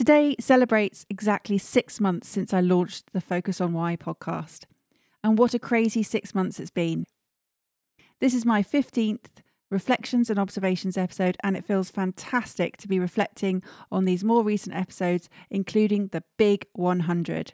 Today celebrates exactly six months since I launched the Focus on Why podcast. And what a crazy six months it's been. This is my 15th Reflections and Observations episode, and it feels fantastic to be reflecting on these more recent episodes, including the Big 100.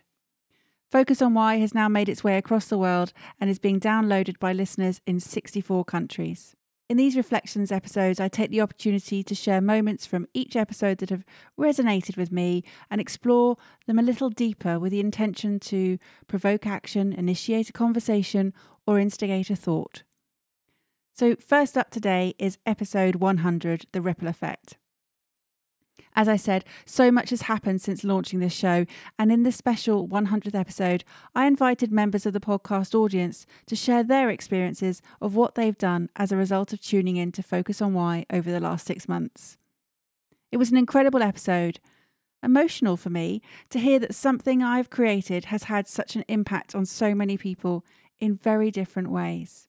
Focus on Why has now made its way across the world and is being downloaded by listeners in 64 countries. In these reflections episodes, I take the opportunity to share moments from each episode that have resonated with me and explore them a little deeper with the intention to provoke action, initiate a conversation, or instigate a thought. So, first up today is episode 100 The Ripple Effect. As I said, so much has happened since launching this show, and in this special 100th episode, I invited members of the podcast audience to share their experiences of what they've done as a result of tuning in to Focus on Why over the last six months. It was an incredible episode, emotional for me to hear that something I've created has had such an impact on so many people in very different ways.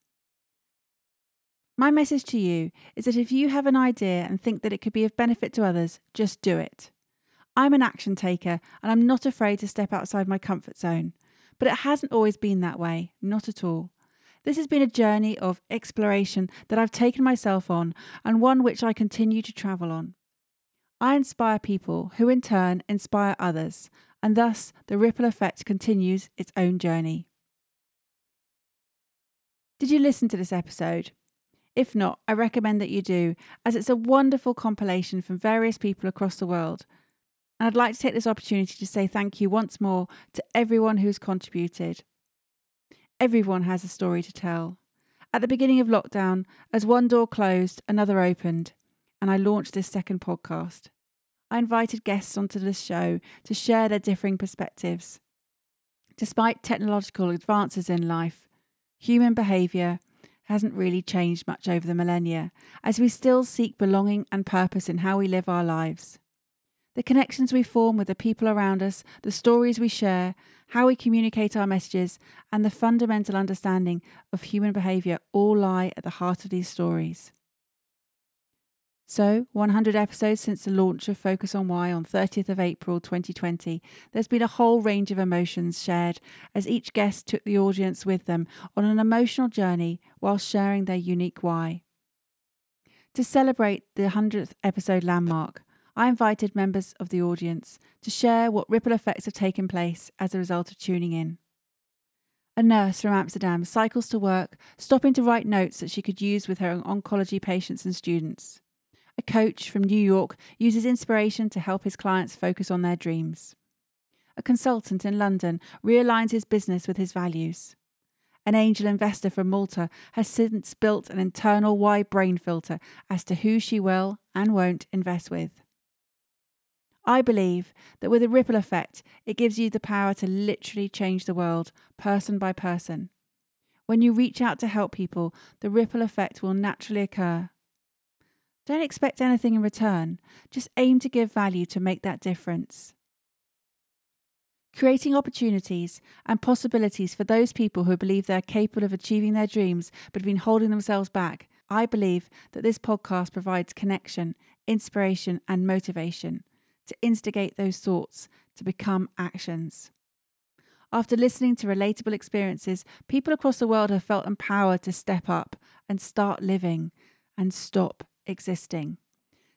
My message to you is that if you have an idea and think that it could be of benefit to others, just do it. I'm an action taker and I'm not afraid to step outside my comfort zone. But it hasn't always been that way, not at all. This has been a journey of exploration that I've taken myself on and one which I continue to travel on. I inspire people who in turn inspire others, and thus the ripple effect continues its own journey. Did you listen to this episode? If not, I recommend that you do, as it's a wonderful compilation from various people across the world. And I'd like to take this opportunity to say thank you once more to everyone who's contributed. Everyone has a story to tell. At the beginning of lockdown, as one door closed, another opened, and I launched this second podcast. I invited guests onto this show to share their differing perspectives. Despite technological advances in life, human behaviour, hasn't really changed much over the millennia, as we still seek belonging and purpose in how we live our lives. The connections we form with the people around us, the stories we share, how we communicate our messages, and the fundamental understanding of human behaviour all lie at the heart of these stories. So, 100 episodes since the launch of Focus on Why on 30th of April 2020, there's been a whole range of emotions shared as each guest took the audience with them on an emotional journey while sharing their unique why. To celebrate the 100th episode landmark, I invited members of the audience to share what ripple effects have taken place as a result of tuning in. A nurse from Amsterdam cycles to work, stopping to write notes that she could use with her oncology patients and students. A coach from New York uses inspiration to help his clients focus on their dreams. A consultant in London realigns his business with his values. An angel investor from Malta has since built an internal why brain filter as to who she will and won't invest with. I believe that with a ripple effect, it gives you the power to literally change the world, person by person. When you reach out to help people, the ripple effect will naturally occur. Don't expect anything in return, just aim to give value to make that difference. Creating opportunities and possibilities for those people who believe they're capable of achieving their dreams but have been holding themselves back. I believe that this podcast provides connection, inspiration, and motivation to instigate those thoughts to become actions. After listening to relatable experiences, people across the world have felt empowered to step up and start living and stop existing,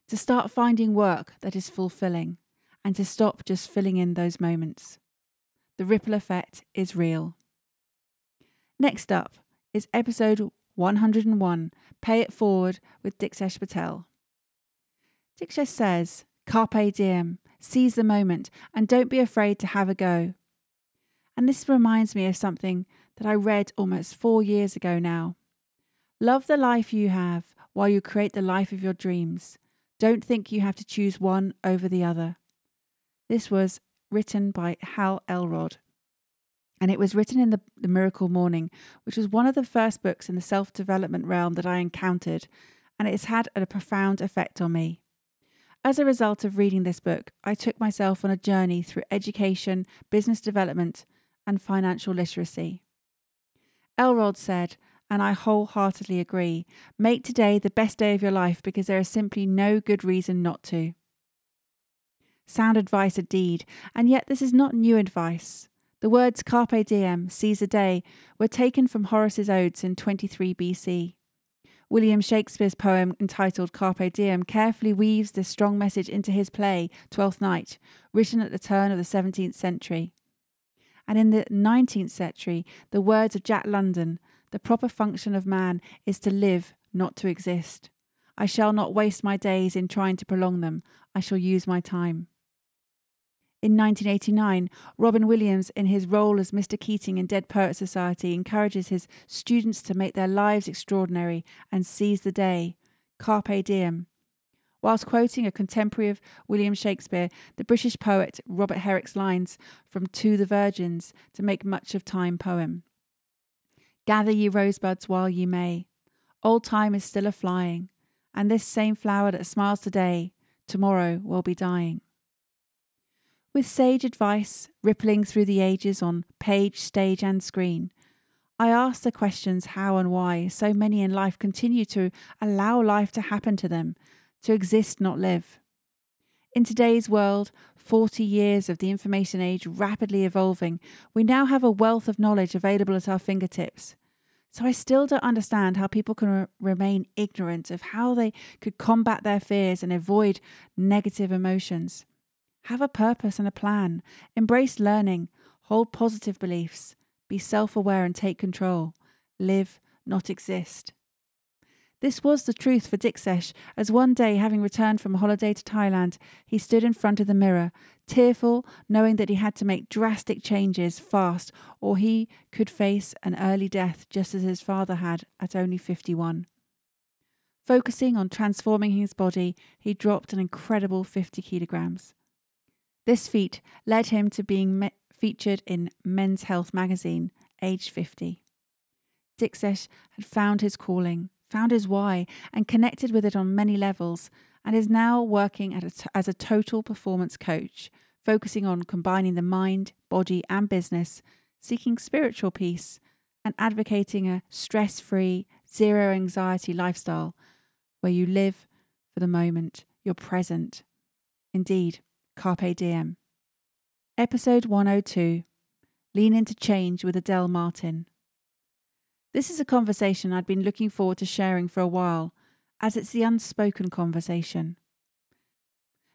to start finding work that is fulfilling, and to stop just filling in those moments. The ripple effect is real. Next up is episode 101 Pay It Forward with Diksesh Patel. Diksesh says, Carpe diem, seize the moment, and don't be afraid to have a go. And this reminds me of something that I read almost four years ago now. Love the life you have while you create the life of your dreams. Don't think you have to choose one over the other. This was written by Hal Elrod. And it was written in the, the Miracle Morning, which was one of the first books in the self development realm that I encountered, and it has had a profound effect on me. As a result of reading this book, I took myself on a journey through education, business development, and financial literacy. Elrod said, and I wholeheartedly agree make today the best day of your life because there is simply no good reason not to. Sound advice indeed, and yet this is not new advice. The words carpe diem, seize the day, were taken from Horace's Odes in 23 BC. William Shakespeare's poem entitled Carpe Diem carefully weaves this strong message into his play, Twelfth Night, written at the turn of the 17th century. And in the 19th century, the words of Jack London, the proper function of man is to live, not to exist. I shall not waste my days in trying to prolong them. I shall use my time. In 1989, Robin Williams, in his role as Mr. Keating in Dead Poet Society, encourages his students to make their lives extraordinary and seize the day. Carpe diem. Whilst quoting a contemporary of William Shakespeare, the British poet Robert Herrick's lines from To the Virgins to make much of time poem. Gather ye rosebuds while ye may. Old time is still a flying, and this same flower that smiles today, tomorrow will be dying. With sage advice rippling through the ages on page, stage, and screen, I ask the questions how and why so many in life continue to allow life to happen to them, to exist, not live. In today's world, 40 years of the information age rapidly evolving, we now have a wealth of knowledge available at our fingertips. So I still don't understand how people can re- remain ignorant of how they could combat their fears and avoid negative emotions. Have a purpose and a plan. Embrace learning. Hold positive beliefs. Be self aware and take control. Live, not exist. This was the truth for Diksesh, as one day, having returned from a holiday to Thailand, he stood in front of the mirror, tearful, knowing that he had to make drastic changes fast, or he could face an early death just as his father had at only 51. Focusing on transforming his body, he dropped an incredible 50 kilograms. This feat led him to being me- featured in Men's Health magazine, aged 50. Diksesh had found his calling, found his why, and connected with it on many levels, and is now working a t- as a total performance coach, focusing on combining the mind, body, and business, seeking spiritual peace, and advocating a stress free, zero anxiety lifestyle where you live for the moment, you're present. Indeed, Carpe Diem. Episode 102 Lean into Change with Adele Martin. This is a conversation I'd been looking forward to sharing for a while, as it's the unspoken conversation.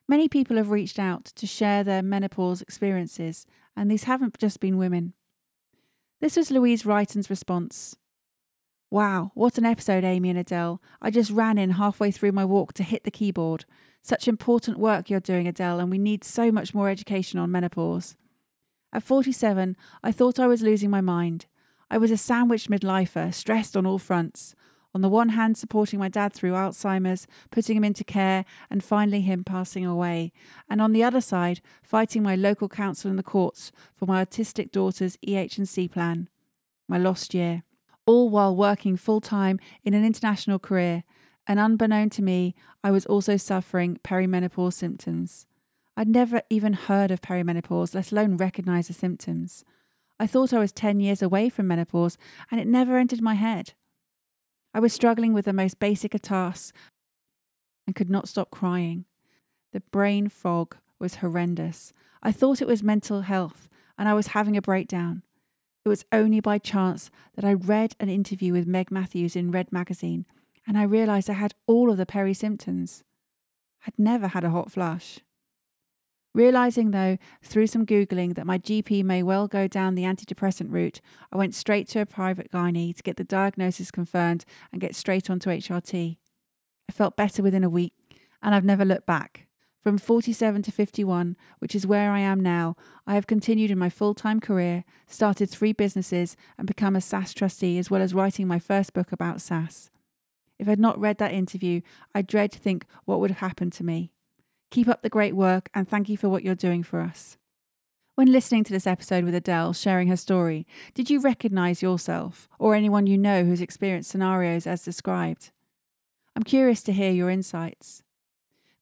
Many people have reached out to share their menopause experiences, and these haven't just been women. This was Louise Wrighton's response. Wow, what an episode, Amy and Adele. I just ran in halfway through my walk to hit the keyboard. Such important work you're doing, Adele, and we need so much more education on menopause. At 47, I thought I was losing my mind. I was a sandwiched midlifer, stressed on all fronts. On the one hand, supporting my dad through Alzheimer's, putting him into care, and finally him passing away. And on the other side, fighting my local council in the courts for my autistic daughter's EH&C plan. My lost year. All while working full time in an international career and unbeknown to me, I was also suffering perimenopause symptoms. I'd never even heard of perimenopause, let alone recognize the symptoms. I thought I was 10 years away from menopause, and it never entered my head. I was struggling with the most basic of tasks and could not stop crying. The brain fog was horrendous. I thought it was mental health, and I was having a breakdown. It was only by chance that I read an interview with Meg Matthews in Red Magazine and I realised I had all of the peri symptoms. I'd never had a hot flush. Realising, though, through some Googling that my GP may well go down the antidepressant route, I went straight to a private gynae to get the diagnosis confirmed and get straight onto HRT. I felt better within a week, and I've never looked back. From 47 to 51, which is where I am now, I have continued in my full time career, started three businesses, and become a SSAS trustee, as well as writing my first book about SSAS. If I'd not read that interview, I dread to think what would have happened to me. Keep up the great work and thank you for what you're doing for us. When listening to this episode with Adele sharing her story, did you recognize yourself or anyone you know who's experienced scenarios as described? I'm curious to hear your insights.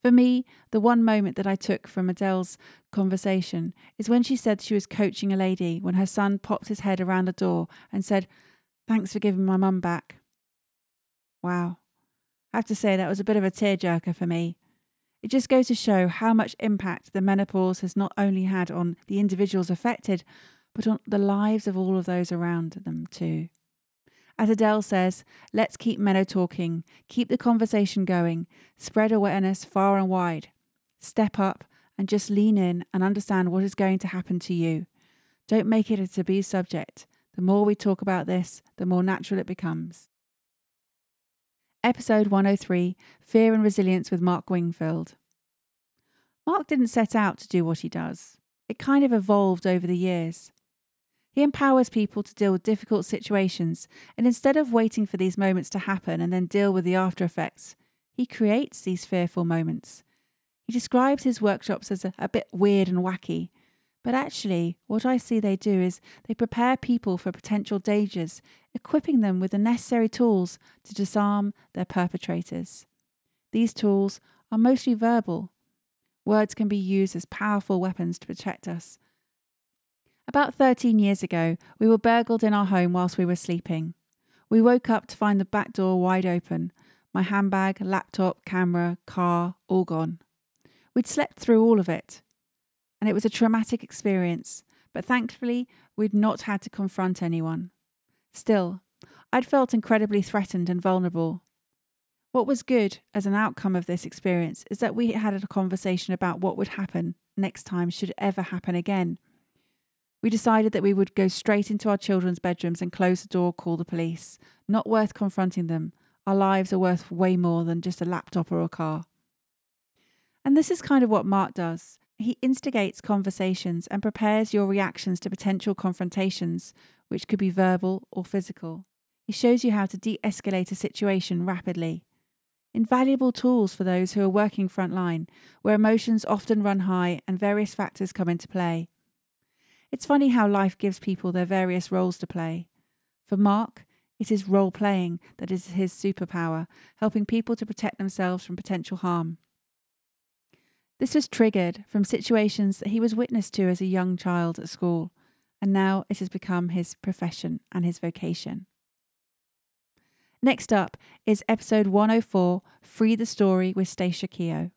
For me, the one moment that I took from Adele's conversation is when she said she was coaching a lady when her son popped his head around the door and said, Thanks for giving my mum back. Wow. I have to say that was a bit of a tearjerker for me. It just goes to show how much impact the menopause has not only had on the individuals affected, but on the lives of all of those around them too. As Adele says, let's keep meno talking, keep the conversation going, spread awareness far and wide. Step up and just lean in and understand what is going to happen to you. Don't make it a taboo subject. The more we talk about this, the more natural it becomes. Episode 103 Fear and Resilience with Mark Wingfield. Mark didn't set out to do what he does, it kind of evolved over the years. He empowers people to deal with difficult situations, and instead of waiting for these moments to happen and then deal with the after effects, he creates these fearful moments. He describes his workshops as a, a bit weird and wacky, but actually, what I see they do is they prepare people for potential dangers, equipping them with the necessary tools to disarm their perpetrators. These tools are mostly verbal. Words can be used as powerful weapons to protect us. About 13 years ago, we were burgled in our home whilst we were sleeping. We woke up to find the back door wide open, my handbag, laptop, camera, car, all gone. We'd slept through all of it and it was a traumatic experience, but thankfully, we'd not had to confront anyone. Still, I'd felt incredibly threatened and vulnerable. What was good as an outcome of this experience is that we had a conversation about what would happen next time should it ever happen again. We decided that we would go straight into our children's bedrooms and close the door, call the police. Not worth confronting them. Our lives are worth way more than just a laptop or a car. And this is kind of what Mark does. He instigates conversations and prepares your reactions to potential confrontations, which could be verbal or physical. He shows you how to de escalate a situation rapidly. Invaluable tools for those who are working frontline, where emotions often run high and various factors come into play. It's funny how life gives people their various roles to play. For Mark, it is role playing that is his superpower, helping people to protect themselves from potential harm. This was triggered from situations that he was witness to as a young child at school, and now it has become his profession and his vocation. Next up is episode 104 Free the Story with Stacia Keogh.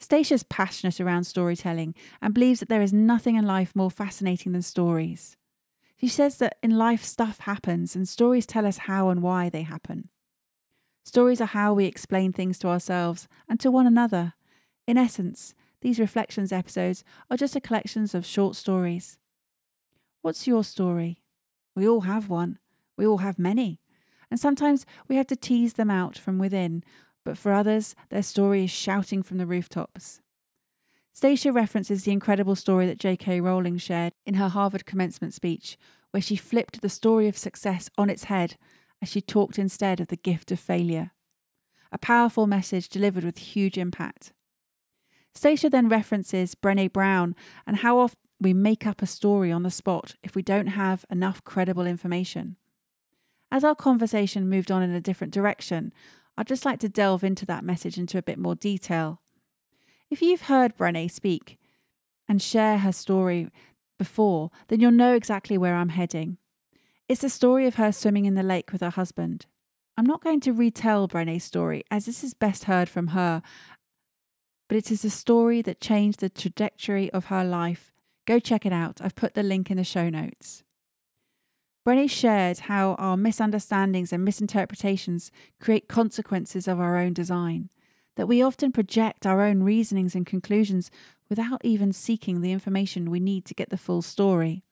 Stacia's passionate around storytelling and believes that there is nothing in life more fascinating than stories. She says that in life stuff happens and stories tell us how and why they happen. Stories are how we explain things to ourselves and to one another in essence, these reflections episodes are just a collection of short stories. What's your story? We all have one. We all have many. And sometimes we have to tease them out from within, but for others, their story is shouting from the rooftops. Stacia references the incredible story that J.K. Rowling shared in her Harvard commencement speech, where she flipped the story of success on its head as she talked instead of the gift of failure. A powerful message delivered with huge impact. Stacia then references Brene Brown and how often we make up a story on the spot if we don't have enough credible information. As our conversation moved on in a different direction, I'd just like to delve into that message into a bit more detail. If you've heard Brene speak and share her story before, then you'll know exactly where I'm heading. It's the story of her swimming in the lake with her husband. I'm not going to retell Brene's story, as this is best heard from her but it is a story that changed the trajectory of her life. Go check it out. I've put the link in the show notes. Brene shared how our misunderstandings and misinterpretations create consequences of our own design, that we often project our own reasonings and conclusions without even seeking the information we need to get the full story.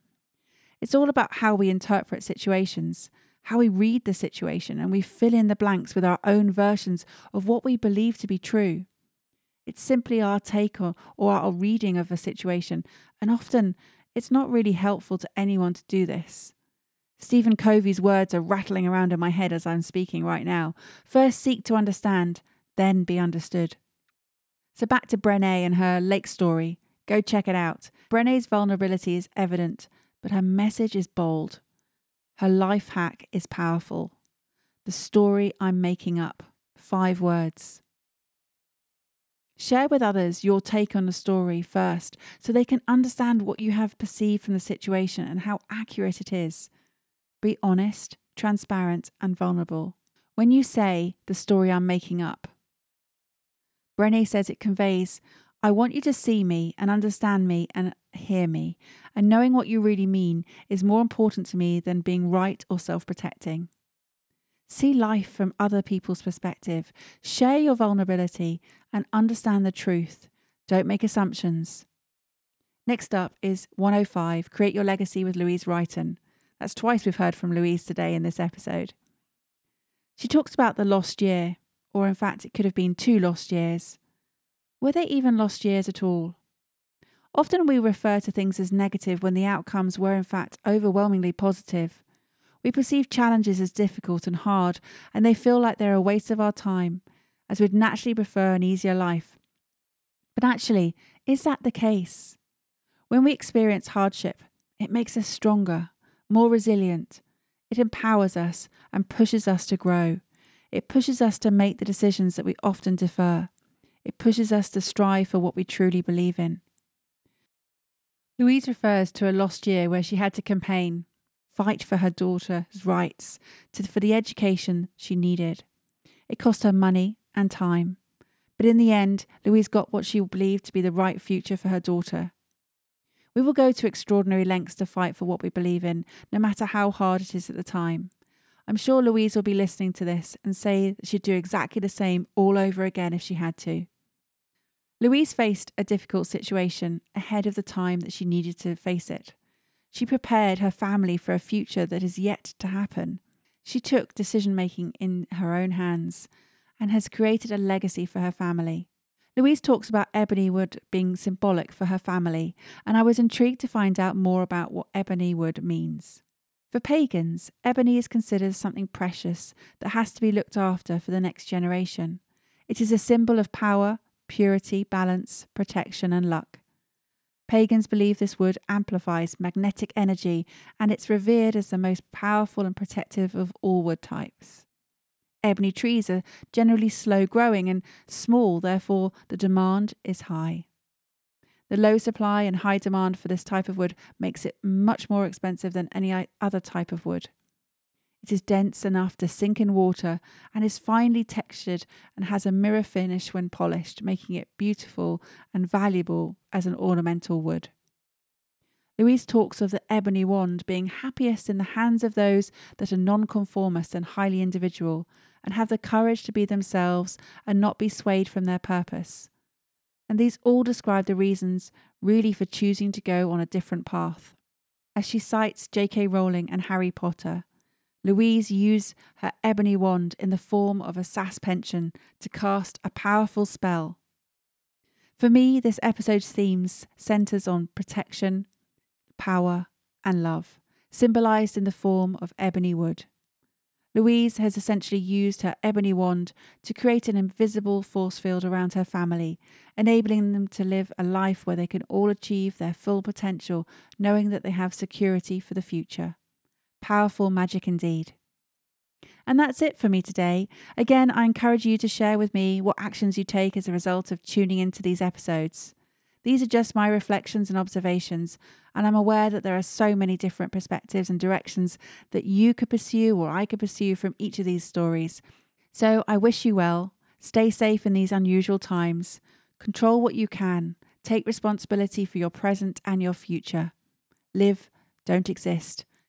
It's all about how we interpret situations, how we read the situation, and we fill in the blanks with our own versions of what we believe to be true. It's simply our take or, or our reading of a situation, and often it's not really helpful to anyone to do this. Stephen Covey's words are rattling around in my head as I'm speaking right now. First seek to understand, then be understood. So back to Brene and her lake story. Go check it out. Brene's vulnerability is evident, but her message is bold. Her life hack is powerful. The story I'm making up. Five words. Share with others your take on the story first so they can understand what you have perceived from the situation and how accurate it is. Be honest, transparent, and vulnerable. When you say the story I'm making up, Brene says it conveys I want you to see me and understand me and hear me, and knowing what you really mean is more important to me than being right or self protecting. See life from other people's perspective, share your vulnerability, and understand the truth. Don't make assumptions. Next up is 105 Create Your Legacy with Louise Wrighton. That's twice we've heard from Louise today in this episode. She talks about the lost year, or in fact, it could have been two lost years. Were they even lost years at all? Often we refer to things as negative when the outcomes were in fact overwhelmingly positive. We perceive challenges as difficult and hard, and they feel like they're a waste of our time, as we'd naturally prefer an easier life. But actually, is that the case? When we experience hardship, it makes us stronger, more resilient. It empowers us and pushes us to grow. It pushes us to make the decisions that we often defer. It pushes us to strive for what we truly believe in. Louise refers to a lost year where she had to campaign, fight for her daughter's rights, to, for the education she needed. It cost her money and time. But in the end, Louise got what she believed to be the right future for her daughter. We will go to extraordinary lengths to fight for what we believe in, no matter how hard it is at the time. I'm sure Louise will be listening to this and say that she'd do exactly the same all over again if she had to. Louise faced a difficult situation ahead of the time that she needed to face it. She prepared her family for a future that is yet to happen. She took decision making in her own hands and has created a legacy for her family. Louise talks about ebony wood being symbolic for her family, and I was intrigued to find out more about what ebony wood means. For pagans, ebony is considered something precious that has to be looked after for the next generation. It is a symbol of power, purity, balance, protection, and luck. Pagans believe this wood amplifies magnetic energy and it's revered as the most powerful and protective of all wood types. Ebony trees are generally slow growing and small, therefore, the demand is high. The low supply and high demand for this type of wood makes it much more expensive than any other type of wood. It is dense enough to sink in water and is finely textured and has a mirror finish when polished, making it beautiful and valuable as an ornamental wood. Louise talks of the ebony wand being happiest in the hands of those that are nonconformist and highly individual, and have the courage to be themselves and not be swayed from their purpose. And these all describe the reasons really for choosing to go on a different path. As she cites J.K. Rowling and Harry Potter, Louise used her ebony wand in the form of a SSAS pension to cast a powerful spell. For me, this episode's themes centers on protection, power, and love, symbolized in the form of ebony wood. Louise has essentially used her ebony wand to create an invisible force field around her family, enabling them to live a life where they can all achieve their full potential, knowing that they have security for the future. Powerful magic indeed. And that's it for me today. Again, I encourage you to share with me what actions you take as a result of tuning into these episodes. These are just my reflections and observations, and I'm aware that there are so many different perspectives and directions that you could pursue or I could pursue from each of these stories. So I wish you well. Stay safe in these unusual times. Control what you can. Take responsibility for your present and your future. Live, don't exist.